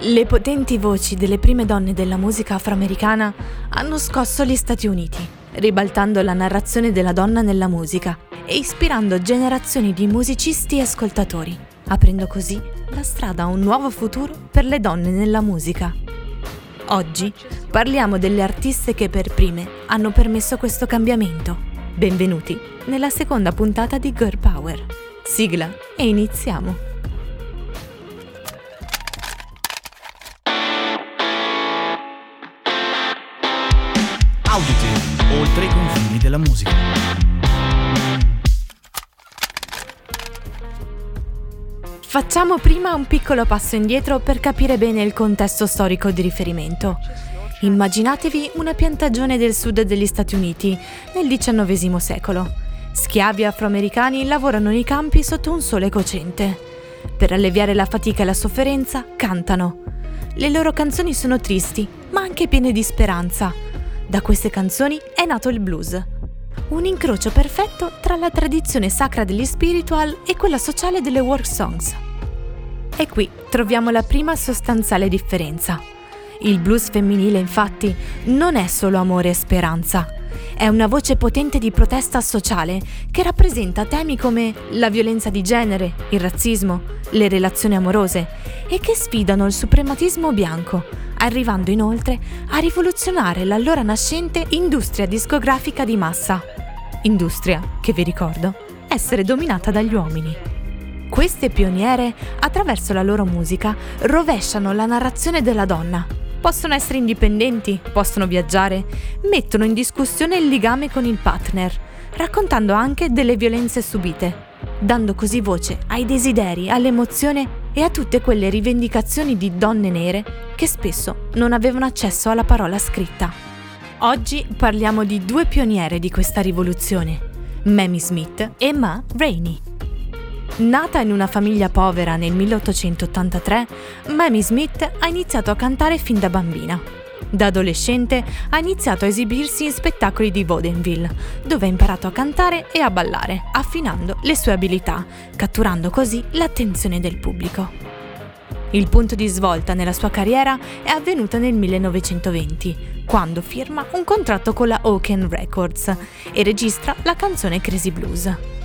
Le potenti voci delle prime donne della musica afroamericana hanno scosso gli Stati Uniti, ribaltando la narrazione della donna nella musica e ispirando generazioni di musicisti e ascoltatori, aprendo così la strada a un nuovo futuro per le donne nella musica. Oggi parliamo delle artiste che per prime hanno permesso questo cambiamento. Benvenuti nella seconda puntata di Girl Power. Sigla e iniziamo. Oltre i confini della musica. Facciamo prima un piccolo passo indietro per capire bene il contesto storico di riferimento. Immaginatevi una piantagione del sud degli Stati Uniti nel XIX secolo. Schiavi afroamericani lavorano nei campi sotto un sole cocente. Per alleviare la fatica e la sofferenza, cantano. Le loro canzoni sono tristi, ma anche piene di speranza da queste canzoni nato il blues. Un incrocio perfetto tra la tradizione sacra degli spiritual e quella sociale delle work songs. E qui troviamo la prima sostanziale differenza. Il blues femminile infatti non è solo amore e speranza, è una voce potente di protesta sociale che rappresenta temi come la violenza di genere, il razzismo, le relazioni amorose e che sfidano il suprematismo bianco, arrivando inoltre a rivoluzionare l'allora nascente industria discografica di massa. Industria che, vi ricordo, essere dominata dagli uomini. Queste pioniere, attraverso la loro musica, rovesciano la narrazione della donna, Possono essere indipendenti, possono viaggiare, mettono in discussione il legame con il partner, raccontando anche delle violenze subite, dando così voce ai desideri, all'emozione e a tutte quelle rivendicazioni di donne nere che spesso non avevano accesso alla parola scritta. Oggi parliamo di due pioniere di questa rivoluzione, Mamie Smith e Ma Rainey. Nata in una famiglia povera nel 1883, Mamie Smith ha iniziato a cantare fin da bambina. Da adolescente ha iniziato a esibirsi in spettacoli di vaudeville, dove ha imparato a cantare e a ballare, affinando le sue abilità, catturando così l'attenzione del pubblico. Il punto di svolta nella sua carriera è avvenuto nel 1920, quando firma un contratto con la Oaken Records e registra la canzone Crazy Blues.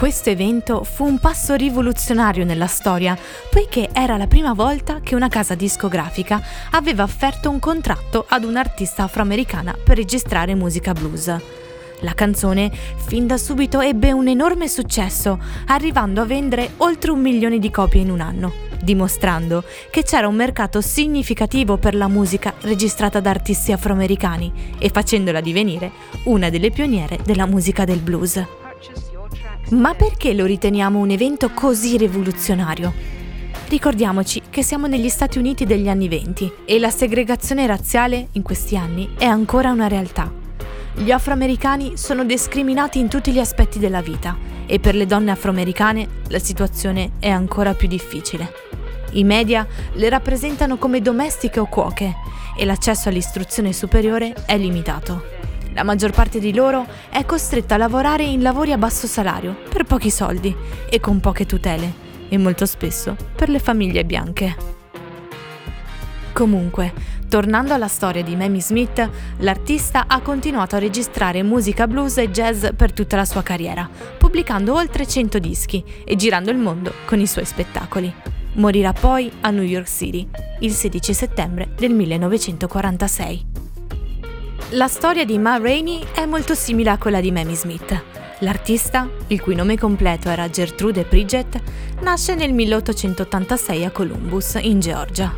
Questo evento fu un passo rivoluzionario nella storia, poiché era la prima volta che una casa discografica aveva offerto un contratto ad un'artista afroamericana per registrare musica blues. La canzone fin da subito ebbe un enorme successo, arrivando a vendere oltre un milione di copie in un anno, dimostrando che c'era un mercato significativo per la musica registrata da artisti afroamericani e facendola divenire una delle pioniere della musica del blues. Ma perché lo riteniamo un evento così rivoluzionario? Ricordiamoci che siamo negli Stati Uniti degli anni venti e la segregazione razziale in questi anni è ancora una realtà. Gli afroamericani sono discriminati in tutti gli aspetti della vita e per le donne afroamericane la situazione è ancora più difficile. I media le rappresentano come domestiche o cuoche e l'accesso all'istruzione superiore è limitato. La maggior parte di loro è costretta a lavorare in lavori a basso salario, per pochi soldi e con poche tutele, e molto spesso per le famiglie bianche. Comunque, tornando alla storia di Mamie Smith, l'artista ha continuato a registrare musica blues e jazz per tutta la sua carriera, pubblicando oltre 100 dischi e girando il mondo con i suoi spettacoli. Morirà poi a New York City il 16 settembre del 1946. La storia di Ma Rainey è molto simile a quella di Mamie Smith. L'artista, il cui nome completo era Gertrude Pridgett, nasce nel 1886 a Columbus, in Georgia.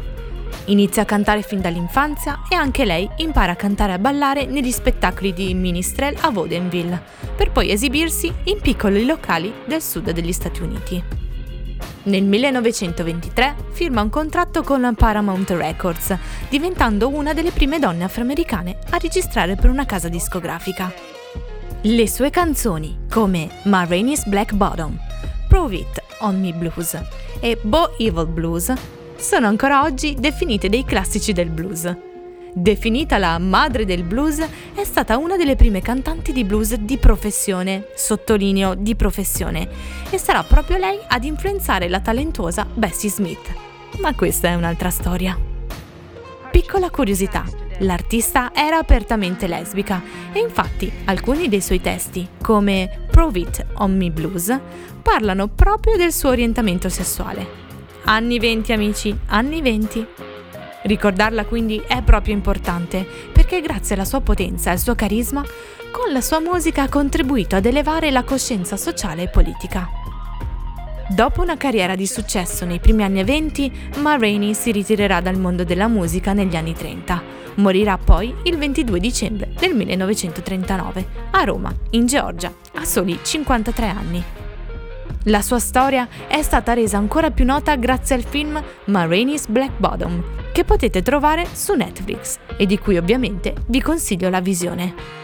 Inizia a cantare fin dall'infanzia e anche lei impara a cantare e a ballare negli spettacoli di Ministrel a Vaudeville, per poi esibirsi in piccoli locali del sud degli Stati Uniti. Nel 1923 firma un contratto con la Paramount Records, diventando una delle prime donne afroamericane a registrare per una casa discografica. Le sue canzoni, come Ma Rainey's Black Bottom, Prove It on Me Blues e Bo Evil Blues, sono ancora oggi definite dei classici del blues. Definita la madre del blues, è stata una delle prime cantanti di blues di professione, sottolineo di professione, e sarà proprio lei ad influenzare la talentuosa Bessie Smith. ma questa è un'altra storia. Piccola curiosità, l'artista era apertamente lesbica e infatti alcuni dei suoi testi, come Prove It on Me Blues, parlano proprio del suo orientamento sessuale. Anni 20 amici, anni 20. Ricordarla quindi è proprio importante perché grazie alla sua potenza e al suo carisma, con la sua musica ha contribuito ad elevare la coscienza sociale e politica. Dopo una carriera di successo nei primi anni 20, Ma Rainey si ritirerà dal mondo della musica negli anni 30. Morirà poi il 22 dicembre del 1939 a Roma, in Georgia, a soli 53 anni. La sua storia è stata resa ancora più nota grazie al film Ma Rainey's Black Bottom, che potete trovare su Netflix e di cui ovviamente vi consiglio la visione.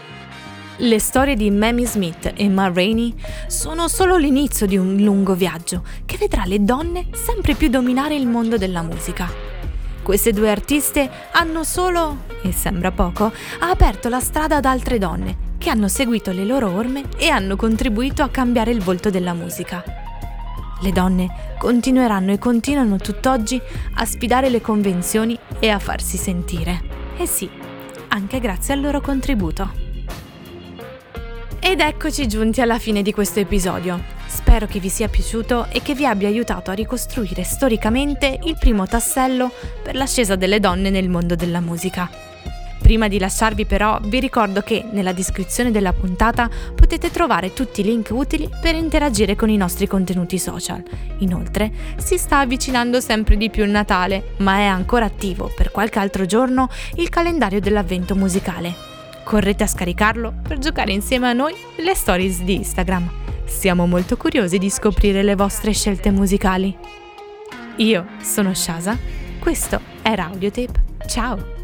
Le storie di Mamie Smith e Ma Rainey sono solo l'inizio di un lungo viaggio che vedrà le donne sempre più dominare il mondo della musica. Queste due artiste hanno solo, e sembra poco, aperto la strada ad altre donne che hanno seguito le loro orme e hanno contribuito a cambiare il volto della musica. Le donne continueranno e continuano tutt'oggi a sfidare le convenzioni e a farsi sentire. E sì, anche grazie al loro contributo. Ed eccoci giunti alla fine di questo episodio. Spero che vi sia piaciuto e che vi abbia aiutato a ricostruire storicamente il primo tassello per l'ascesa delle donne nel mondo della musica. Prima di lasciarvi però vi ricordo che nella descrizione della puntata potete trovare tutti i link utili per interagire con i nostri contenuti social. Inoltre si sta avvicinando sempre di più il Natale, ma è ancora attivo per qualche altro giorno il calendario dell'avvento musicale correte a scaricarlo per giocare insieme a noi le stories di Instagram. Siamo molto curiosi di scoprire le vostre scelte musicali. Io sono Shasa, questo era Audiotape, ciao!